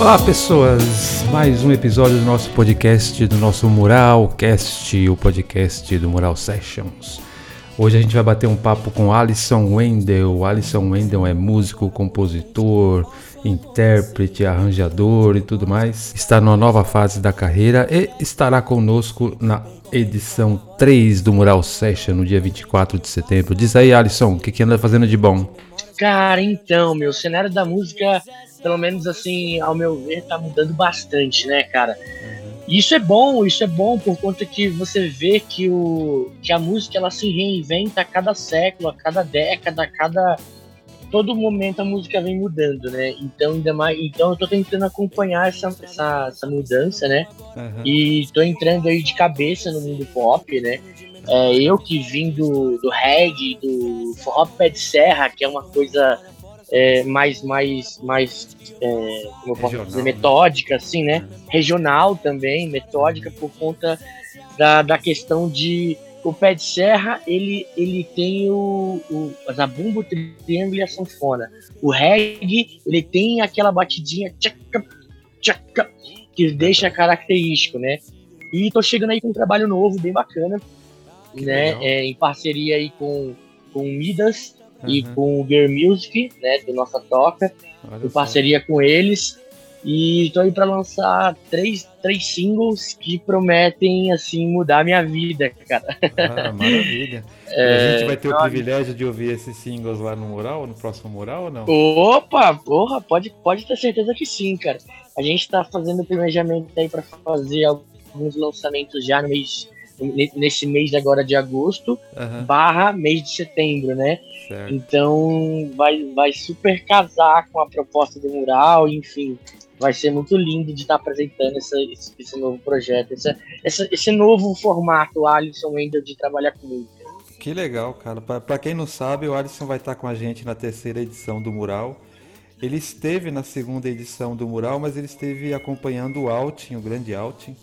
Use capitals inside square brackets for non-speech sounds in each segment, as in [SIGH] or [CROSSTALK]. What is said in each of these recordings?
Olá pessoas, mais um episódio do nosso podcast, do nosso Muralcast, o podcast do Mural Sessions. Hoje a gente vai bater um papo com Alisson Wendel. Alisson Wendel é músico, compositor, intérprete, arranjador e tudo mais. Está numa nova fase da carreira e estará conosco na edição 3 do Mural Session no dia 24 de setembro. Diz aí, Alisson, o que, que anda fazendo de bom? Cara, então, meu cenário da música pelo menos assim, ao meu ver, tá mudando bastante, né, cara? Isso é bom, isso é bom por conta que você vê que, o, que a música ela se reinventa a cada século, a cada década, a cada todo momento a música vem mudando, né? Então ainda mais, então eu tô tentando acompanhar essa, essa, essa mudança, né? Uhum. E tô entrando aí de cabeça no mundo pop, né? É, eu que vim do, do reggae, do forró pé de serra, que é uma coisa é, mais, mais, mais é, como eu posso Regional, dizer, né? metódica, assim, né? Regional também, metódica por conta da, da questão de o pé de serra ele, ele tem o, o zabumba, o triângulo e a sanfona. O reggae ele tem aquela batidinha tchaca, tchaca, que deixa característico, né? E tô chegando aí com um trabalho novo, bem bacana, que né? É, em parceria aí com, com Midas, uhum. e com o Gear Music, né, do Nossa Toca, Olha em parceria com eles. E estou aí para lançar três, três singles que prometem, assim, mudar minha vida, cara. Ah, [LAUGHS] maravilha. É, a gente vai ter o privilégio de ouvir esses singles lá no mural, no próximo mural ou não? Opa, porra, pode, pode ter certeza que sim, cara. A gente está fazendo planejamento aí para fazer alguns lançamentos já no mês nesse mês agora de agosto uhum. barra mês de setembro, né? Certo. Então vai, vai super casar com a proposta do mural, enfim. Vai ser muito lindo de estar apresentando essa, esse, esse novo projeto, essa, essa, esse novo formato, Alisson Wendel, de trabalhar comigo. Que legal, cara. Para quem não sabe, o Alisson vai estar com a gente na terceira edição do Mural. Ele esteve na segunda edição do Mural, mas ele esteve acompanhando o Outing, o grande Outing.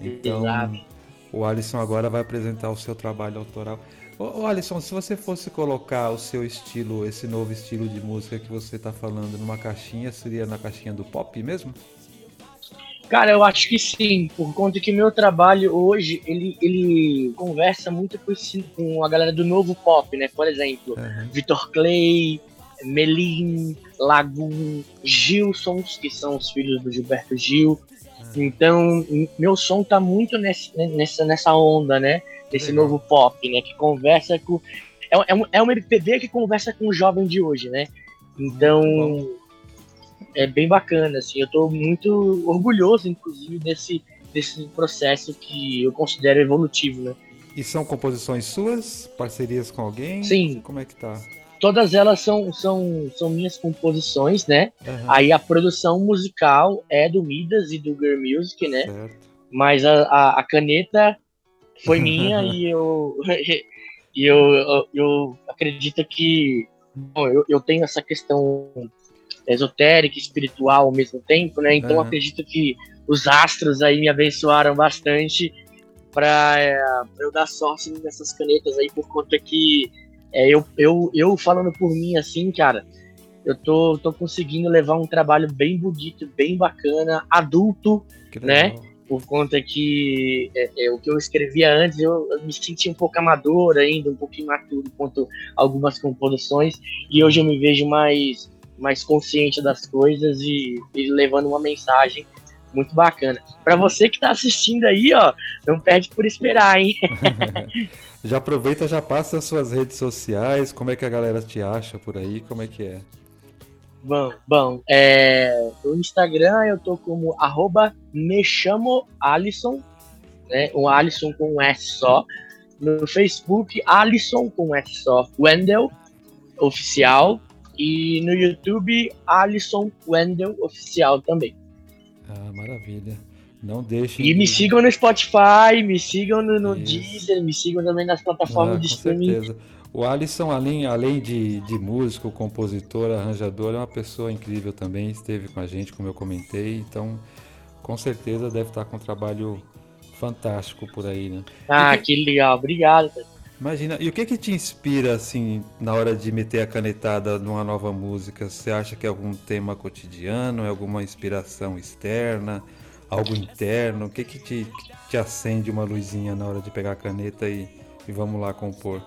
Então, Exato. O Alisson agora vai apresentar o seu trabalho autoral. Ô, Alisson, se você fosse colocar o seu estilo, esse novo estilo de música que você está falando numa caixinha, seria na caixinha do pop mesmo? Cara, eu acho que sim, por conta que meu trabalho hoje, ele, ele conversa muito com, esse, com a galera do novo pop, né? Por exemplo, uhum. Vitor Clay, Melim, Lagoon, Gilsons, que são os filhos do Gilberto Gil. Uhum. Então, meu som tá muito nesse, nessa, nessa onda, né? desse Legal. novo pop, né? Que conversa com. É, é, um, é um MPB que conversa com o jovem de hoje, né? Então. É bem bacana, assim. Eu tô muito orgulhoso, inclusive, desse, desse processo que eu considero evolutivo, né? E são composições suas? Parcerias com alguém? Sim. Como é que tá? Todas elas são, são, são minhas composições, né? Uhum. Aí a produção musical é do Midas e do Girl Music, né? Certo. Mas a, a, a caneta foi minha [LAUGHS] e eu, [LAUGHS] e eu, eu, eu acredito que bom, eu, eu tenho essa questão esotérica, espiritual ao mesmo tempo, né? Então uhum. acredito que os astros aí me abençoaram bastante para é, eu dar sorte nessas canetas aí, por conta que é, eu, eu, eu falando por mim assim, cara, eu tô, tô conseguindo levar um trabalho bem bonito, bem bacana, adulto, né? por conta que é, é, o que eu escrevia antes eu, eu, me sentia um pouco amador ainda, um pouco imaturo quanto algumas composições, e hoje eu me vejo mais, mais consciente das coisas e, e levando uma mensagem muito bacana. Para você que está assistindo aí, ó, não perde por esperar, hein? [LAUGHS] [LAUGHS] já aproveita, já passa as suas redes sociais, como é que a galera te acha por aí, como é que é? Bom, bom é, no Instagram eu tô como arroba me chamo Alisson, né? Um Alisson com um S só. No Facebook, Alisson com um S só. Wendel, oficial. E no YouTube, Alisson Wendel, oficial também. Ah, maravilha. Não deixe. E de... me sigam no Spotify, me sigam no, no Deezer, me sigam também nas plataformas ah, de streaming. Certeza. O Alisson, além, além de, de músico, compositor, arranjador, é uma pessoa incrível também, esteve com a gente, como eu comentei, então com certeza deve estar com um trabalho fantástico por aí, né? Ah, que... que legal, obrigado. Imagina, e o que que te inspira assim na hora de meter a canetada numa nova música? Você acha que é algum tema cotidiano, é alguma inspiração externa, algo interno? O que que te, te acende uma luzinha na hora de pegar a caneta e, e vamos lá compor?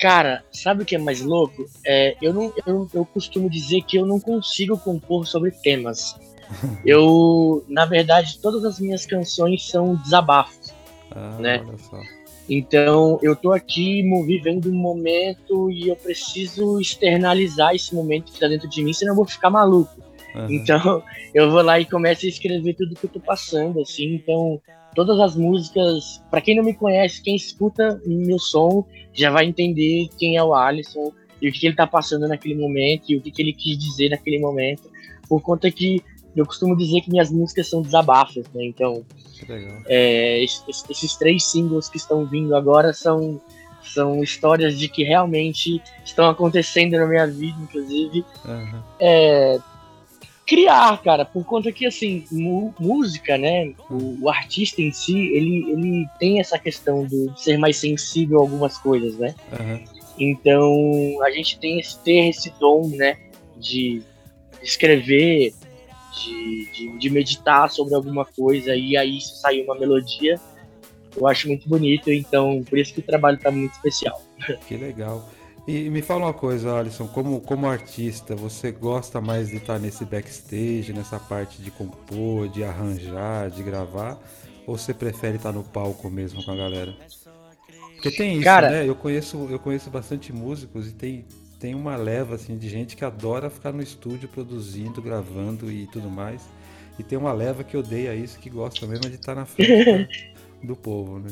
Cara, sabe o que é mais louco? É, eu, não, eu, eu costumo dizer que eu não consigo compor sobre temas. [LAUGHS] eu, na verdade, todas as minhas canções são desabafos, ah, né? Olha só. Então, eu tô aqui vivendo um momento e eu preciso externalizar esse momento que tá dentro de mim, senão eu vou ficar maluco. Uhum. Então, [LAUGHS] eu vou lá e começo a escrever tudo que eu tô passando, assim. Então, todas as músicas, para quem não me conhece, quem escuta meu som já vai entender quem é o Alisson e o que, que ele tá passando naquele momento e o que, que ele quis dizer naquele momento. Por conta que eu costumo dizer que minhas músicas são desabafos, né? Então, é, esses, esses, três singles que estão vindo agora são, são histórias de que realmente estão acontecendo na minha vida, inclusive. Uhum. É, criar, cara, por conta que, assim, música, né? O, o, artista em si, ele, ele tem essa questão de ser mais sensível a algumas coisas, né? Uhum. Então, a gente tem esse, ter esse dom, né? De escrever de, de, de, meditar sobre alguma coisa e aí sair uma melodia. Eu acho muito bonito, então por isso que o trabalho está muito especial. [LAUGHS] Que legal. E me fala uma coisa, Alisson, como, como artista, você gosta mais de estar nesse backstage, nessa parte de compor, de arranjar, de gravar, ou você prefere estar no palco mesmo com a galera? Porque tem isso, Cara, né? Eu conheço, eu conheço bastante músicos e tem, tem uma leva assim de gente que adora ficar no estúdio produzindo, gravando e tudo mais. E tem uma leva que odeia isso, que gosta mesmo de estar na frente [LAUGHS] do povo, né?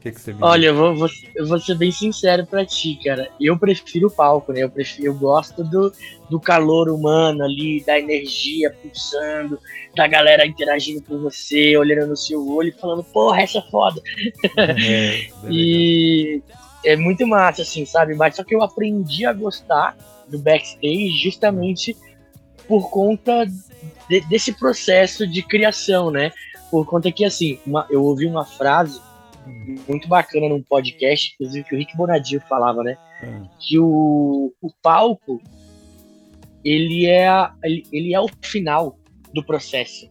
Que, que você me Olha, eu vou, vou, eu vou ser bem sincero pra ti, cara. Eu prefiro o palco, né? Eu, prefiro, eu gosto do, do calor humano ali, da energia pulsando, da galera interagindo com você, olhando no seu olho e falando, porra, essa é foda. É, é [LAUGHS] e é muito massa, assim, sabe? Mas só que eu aprendi a gostar do backstage justamente por conta de, desse processo de criação, né? Por conta que, assim, uma, eu ouvi uma frase muito bacana num podcast, inclusive que o Rick Bonadio falava, né? Hum. Que o, o palco ele é, a, ele, ele é o final do processo,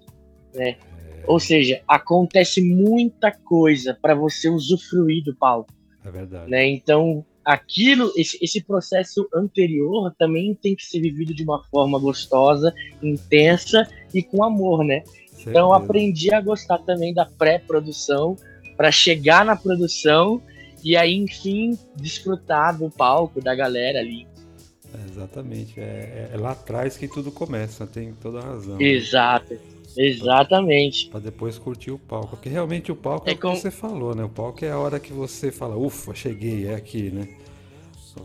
né? É. Ou seja, acontece muita coisa para você usufruir do palco. É verdade. Né? Então, aquilo, esse, esse processo anterior também tem que ser vivido de uma forma gostosa, intensa e com amor, né? Certeza. Então, aprendi a gostar também da pré-produção para chegar na produção e aí, enfim, desfrutar do palco, da galera ali. É, exatamente. É, é, lá atrás que tudo começa, tem toda a razão. Exato. Né? Exatamente. Pra depois curtir o palco. Porque realmente o palco é, é o que você falou, né? O palco é a hora que você fala, ufa, cheguei, é aqui, né?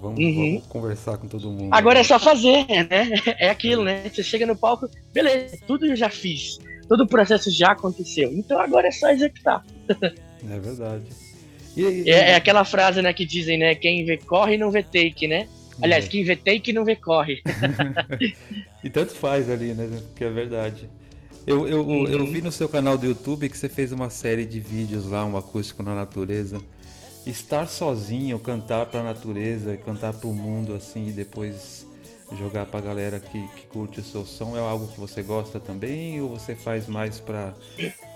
Vamos, uhum. vamos, conversar com todo mundo. Agora é só fazer, né? É aquilo, né? Você chega no palco, beleza, tudo eu já fiz. Todo o processo já aconteceu. Então agora é só executar. É verdade. E, e... É, é, aquela frase, né, que dizem, né? Quem vê corre não vê take, né? Aliás, é. quem vê take não vê corre. [LAUGHS] e tanto faz ali, né? Que é verdade. Eu, eu, uhum. eu vi no seu canal do YouTube que você fez uma série de vídeos lá, um acústico na natureza. Estar sozinho, cantar para a natureza, cantar para o mundo assim e depois jogar para a galera que, que curte o seu som é algo que você gosta também ou você faz mais para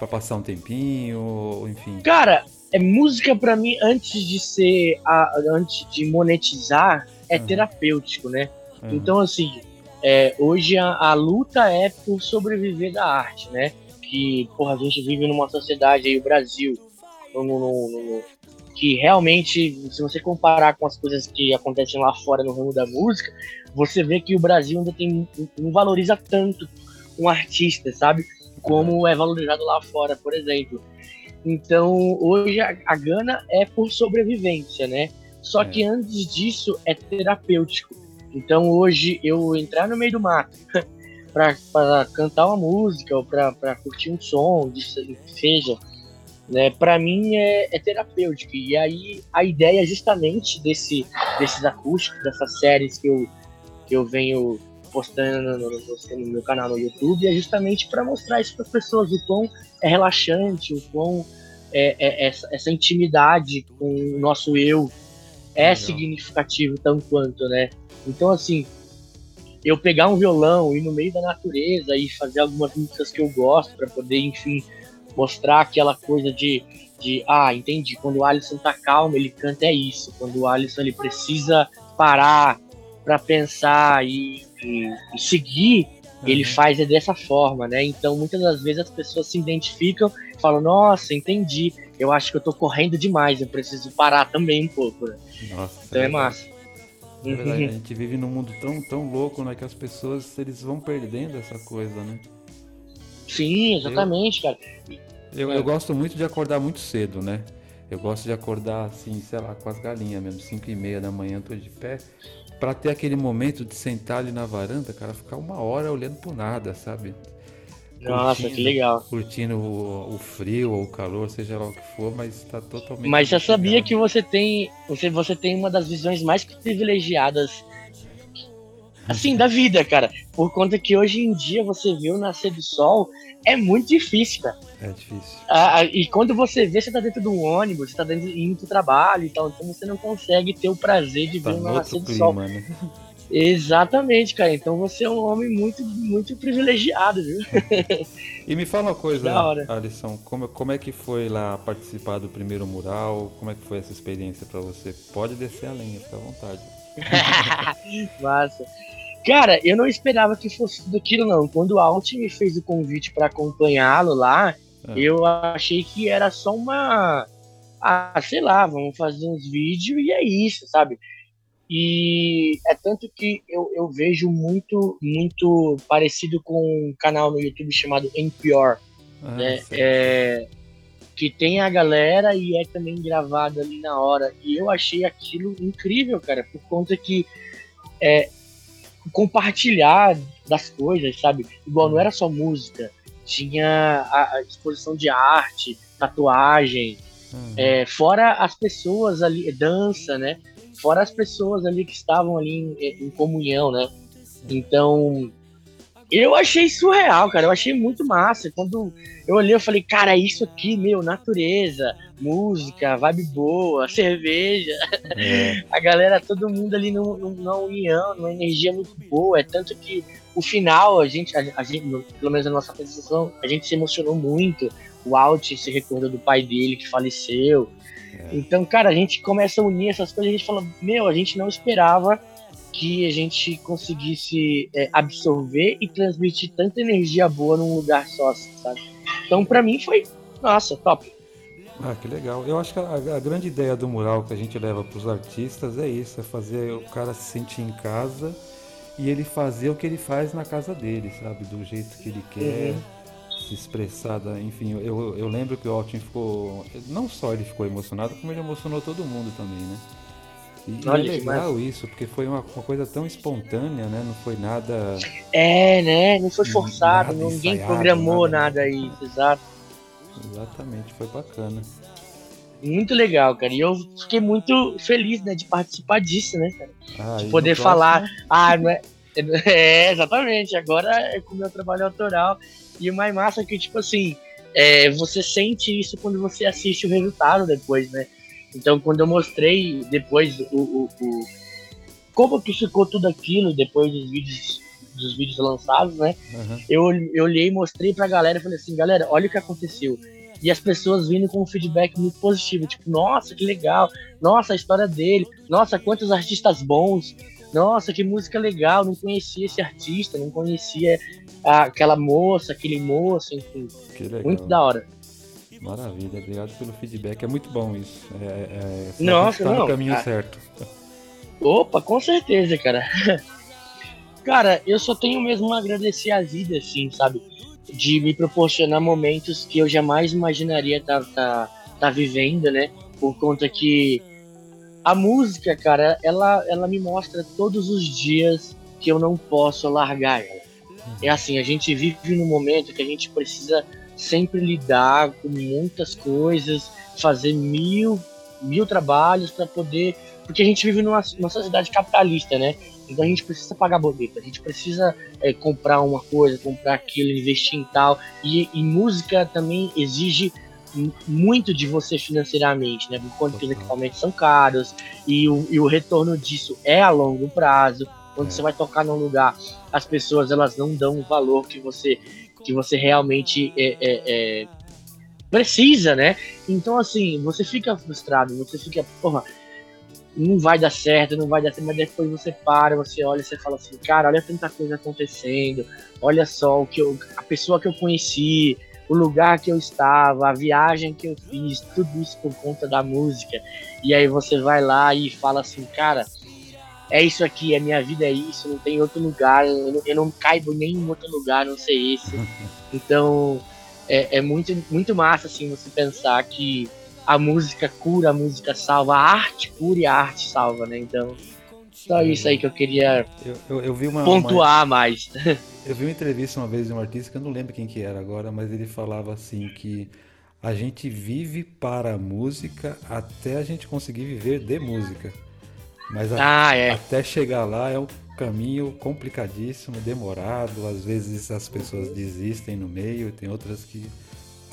passar um tempinho, ou, enfim? Cara, é música para mim antes de ser a, antes de monetizar é uhum. terapêutico, né? Uhum. Então assim, é, hoje a, a, luta é por sobreviver da arte, né? Que, porra, a gente vive numa sociedade aí, o Brasil, no, no, no, que realmente, se você comparar com as coisas que acontecem lá fora no ramo da música, você vê que o Brasil ainda tem, não valoriza tanto um artista, sabe? Como é valorizado lá fora, por exemplo. Então, hoje a, a gana é por sobrevivência, né? Só é. que antes disso é terapêutico então hoje eu entrar no meio do mato [LAUGHS] para cantar uma música ou para curtir um som, seja, né, para mim é, é terapêutico. E aí a ideia justamente desse, desses acústicos, dessas séries que eu, que eu venho postando no, no, no meu canal no YouTube é justamente para mostrar isso para as pessoas, o quão é relaxante, o quão é, é, essa, essa intimidade com o nosso eu é Legal. significativo tanto quanto, né? Então, assim, eu pegar um violão e ir no meio da natureza e fazer algumas músicas que eu gosto para poder, enfim, mostrar aquela coisa de, de ah, entendi, quando o Alisson tá calmo, ele canta é isso. Quando o Alisson ele precisa parar para pensar e, e, e seguir, uhum. ele faz é dessa forma, né? Então, muitas das vezes as pessoas se identificam e falam: "Nossa, entendi. Eu acho que eu tô correndo demais, eu preciso parar também um pouco". Né? Nossa, então é, é massa. É verdade, a gente vive num mundo tão, tão louco, né? Que as pessoas eles vão perdendo essa coisa, né? Sim, exatamente, eu, cara. Eu, eu gosto muito de acordar muito cedo, né? Eu gosto de acordar assim, sei lá, com as galinhas mesmo, 5 e meia da manhã, tô de pé, para ter aquele momento de sentar ali na varanda, cara, ficar uma hora olhando pro nada, sabe? Nossa, curtindo, que legal. Curtindo o, o, frio ou o calor, seja lá o que for, mas está totalmente. Mas já sabia que você tem. Você, você tem uma das visões mais privilegiadas assim, da vida, cara. Por conta que hoje em dia você vê o nascer do sol, é muito difícil, cara. É difícil. Ah, e quando você vê, você tá dentro do ônibus, você tá dentro, indo pro trabalho e tal, então você não consegue ter o prazer de tá ver o nascer do sol. Né? [LAUGHS] Exatamente, cara. Então você é um homem muito, muito privilegiado, viu? E me fala uma coisa, Alisson, como, como é que foi lá participar do primeiro mural? Como é que foi essa experiência para você? Pode descer a lenha, fica à vontade. [LAUGHS] Massa. Cara, eu não esperava que fosse tudo aquilo, não. Quando o Alt me fez o convite para acompanhá-lo lá, é. eu achei que era só uma. Ah, sei lá, vamos fazer uns vídeos e é isso, sabe? E é tanto que eu, eu vejo muito, muito parecido com um canal no YouTube chamado NPR, ah, né? É, que tem a galera e é também gravado ali na hora. E eu achei aquilo incrível, cara, por conta que é, compartilhar das coisas, sabe? Igual não era só música, tinha a, a exposição de arte, tatuagem, uhum. é, fora as pessoas ali, dança, né? Fora as pessoas ali que estavam ali em, em comunhão, né? Então, eu achei surreal, cara. Eu achei muito massa. Quando eu olhei, eu falei, cara, isso aqui, meu, natureza, música, vibe boa, [LAUGHS] cerveja. É. A galera, todo mundo ali numa união, numa energia muito boa. É tanto que o final, a gente, a, a gente pelo menos na nossa apresentação, a gente se emocionou muito. O Alt se recordou do pai dele que faleceu. É. Então, cara, a gente começa a unir essas coisas. A gente fala, meu, a gente não esperava que a gente conseguisse é, absorver e transmitir tanta energia boa num lugar só, sabe? Então, para mim, foi, nossa, top. Ah, que legal. Eu acho que a, a grande ideia do mural que a gente leva para os artistas é isso, é fazer o cara se sentir em casa e ele fazer o que ele faz na casa dele, sabe? Do jeito que ele quer, uhum. Se expressar. Da, enfim, eu, eu lembro que o Altin ficou. Não só ele ficou emocionado, como ele emocionou todo mundo também, né? E, Olha, é legal isso, porque foi uma, uma, coisa tão espontânea, né? Não foi nada. É, né? Não foi forçado, ninguém programou nada, nada isso, exato. Exatamente, foi bacana. Muito legal, cara. E eu fiquei muito feliz, né, de participar disso, né, cara? Ah, de poder falar. Ah, não é. [LAUGHS] É, exatamente. Agora é com o meu trabalho autoral. E o mais massa é que, tipo assim, é, você sente isso quando você assiste o resultado depois, né? Então, quando eu mostrei depois o, o, o como que ficou tudo aquilo depois dos vídeos dos vídeos lançados, né? Uhum. Eu, eu olhei e mostrei pra galera e falei assim, galera, olha o que aconteceu. E as pessoas vindo com um feedback muito positivo, tipo, nossa, que legal, nossa, a história dele, nossa, quantos artistas bons, nossa, que música legal, não conhecia esse artista, não conhecia aquela moça, aquele moço, enfim. Muito da hora. Maravilha, obrigado pelo feedback. É muito bom isso. É, é, Nossa, tá no não, caminho cara. certo. Opa, com certeza, cara. [LAUGHS] Cara, eu só tenho mesmo a agradecer a vida, assim, sabe? De me proporcionar momentos que eu jamais imaginaria estar tá, tá, tá vivendo, né? Por conta que a música, cara, ela, ela me mostra todos os dias que eu não posso largar ela. É assim, a gente vive num momento que a gente precisa sempre lidar com muitas coisas, fazer mil, mil trabalhos para poder. Porque a gente vive numa, numa sociedade capitalista, né? Então a gente precisa pagar boleto, a gente precisa é, comprar uma coisa, comprar aquilo, investir em tal. E, e música também exige muito de você financeiramente, né? Que os equipamentos são caros e o, e o retorno disso é a longo prazo. Quando é. você vai tocar num lugar, as pessoas elas não dão o valor que você que você realmente é, é, é, precisa, né? Então assim, você fica frustrado, você fica, porra, não vai dar certo, não vai dar certo, mas depois você para, você olha você fala assim, cara, olha tanta coisa acontecendo, olha só o que eu, a pessoa que eu conheci, o lugar que eu estava, a viagem que eu fiz, tudo isso por conta da música. E aí você vai lá e fala assim, cara, é isso aqui, a minha vida é isso, não tem outro lugar, eu não, eu não caibo em nenhum outro lugar, não sei esse. [LAUGHS] Então é, é, muito, muito massa assim você pensar que a música cura, a música salva, a arte cura e a arte salva, né? Então, só isso aí que eu queria eu, eu, eu vi uma, pontuar uma... mais. [LAUGHS] Eu vi uma entrevista uma vez de um artista que eu não lembro quem que era agora, mas ele falava assim que a gente vive para a música até a gente conseguir viver de música. Mas a, ah, é. até chegar lá é um caminho complicadíssimo, demorado. Às vezes as pessoas desistem no meio, tem outras que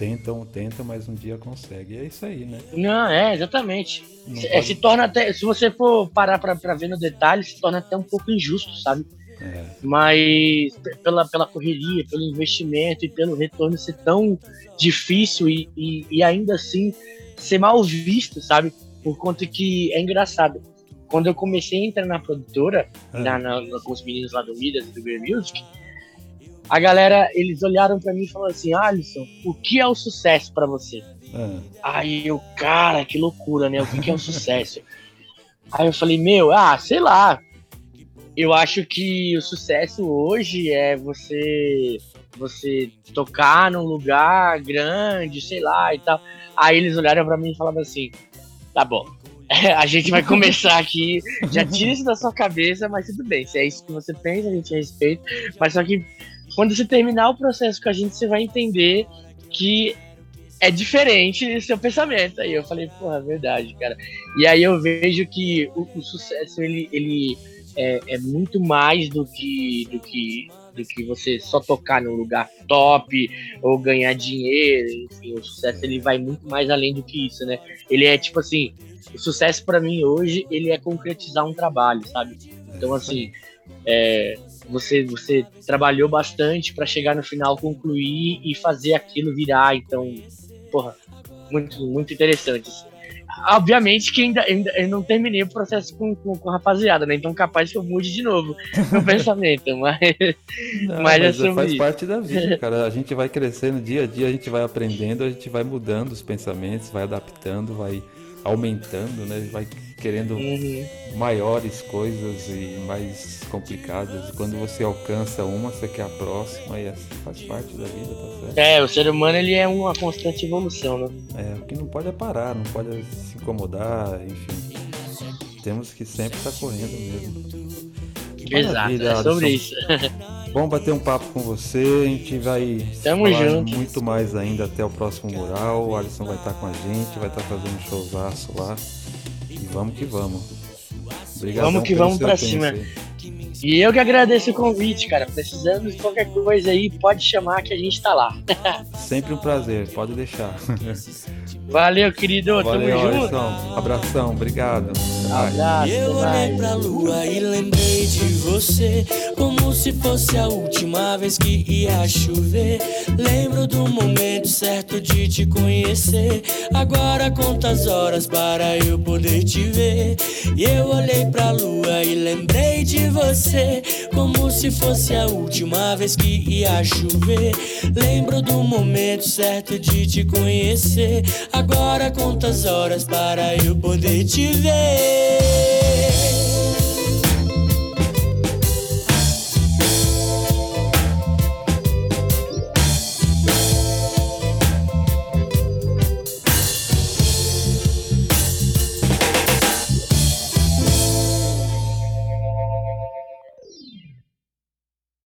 tentam, tentam, mas um dia consegue. é isso aí, né? Não, é, exatamente. Se, pode... se, torna até, se você for parar pra, pra ver no detalhe, se torna até um pouco injusto, sabe? É. Mas pela, pela correria, pelo investimento e pelo retorno ser tão difícil e, e, e ainda assim ser mal visto, sabe? Por conta que é engraçado. Quando eu comecei a entrar na produtora, é. na, na, com os meninos lá do Midas e do Grey Music, a galera, eles olharam para mim e falaram assim: Alisson, o que é o sucesso para você? É. Aí eu, cara, que loucura, né? O que, que é o sucesso? [LAUGHS] Aí eu falei: Meu, ah, sei lá, eu acho que o sucesso hoje é você você tocar num lugar grande, sei lá e tal. Aí eles olharam para mim e falaram assim: tá bom, [LAUGHS] a gente vai começar aqui, já tira isso da sua cabeça, mas tudo bem, se é isso que você pensa, a gente respeita. Mas só que quando você terminar o processo com a gente, você vai entender que é diferente seu pensamento. Aí eu falei, porra, é verdade, cara. E aí eu vejo que o, o sucesso, ele, ele é, é muito mais do que, do que do que você só tocar num lugar top ou ganhar dinheiro, enfim, o sucesso ele vai muito mais além do que isso, né? Ele é tipo assim, o sucesso para mim hoje ele é concretizar um trabalho, sabe? Então assim, é, você você trabalhou bastante para chegar no final, concluir e fazer aquilo virar, então, porra, muito muito interessante. Assim obviamente que ainda, ainda eu não terminei o processo com, com, com, a rapaziada, né? Então capaz que eu mude de novo [LAUGHS] meu pensamento, mas, não, mas, mas é faz parte da vida, [LAUGHS] cara. A gente vai crescendo dia a dia, a gente vai aprendendo, a gente vai mudando os pensamentos, vai adaptando, vai aumentando, né? Vai querendo uhum. maiores coisas e mais complicadas. E quando você alcança uma, você quer a próxima e assim faz parte da vida, tá certo? É, o ser humano ele é uma constante evolução, né? É, o que não pode é parar, não pode se incomodar, enfim. Temos que sempre estar tá correndo mesmo. Exato, é sobre isso. [LAUGHS] Bom bater um papo com você, a gente vai Tamo falar junto. muito mais ainda até o próximo mural. O Alisson vai estar com a gente, vai estar fazendo um showzaço lá. E vamos que vamos. Obrigado. Vamos que vamos pra cima. Aí. E eu que agradeço o convite, cara. Precisando de qualquer coisa aí, pode chamar que a gente tá lá. [LAUGHS] Sempre um prazer, pode deixar. [LAUGHS] Valeu, querido. Valeu, Tamo junto. Abração, obrigado. Abraço, eu olhei pra lua e lembrei de você, como se fosse a última vez que ia chover. Lembro do momento certo de te conhecer. Agora quantas horas para eu poder te ver? E eu olhei pra lua e lembrei de você, como se fosse a última vez que ia chover. Lembro do momento certo de te conhecer. Agora quantas horas para eu poder te ver?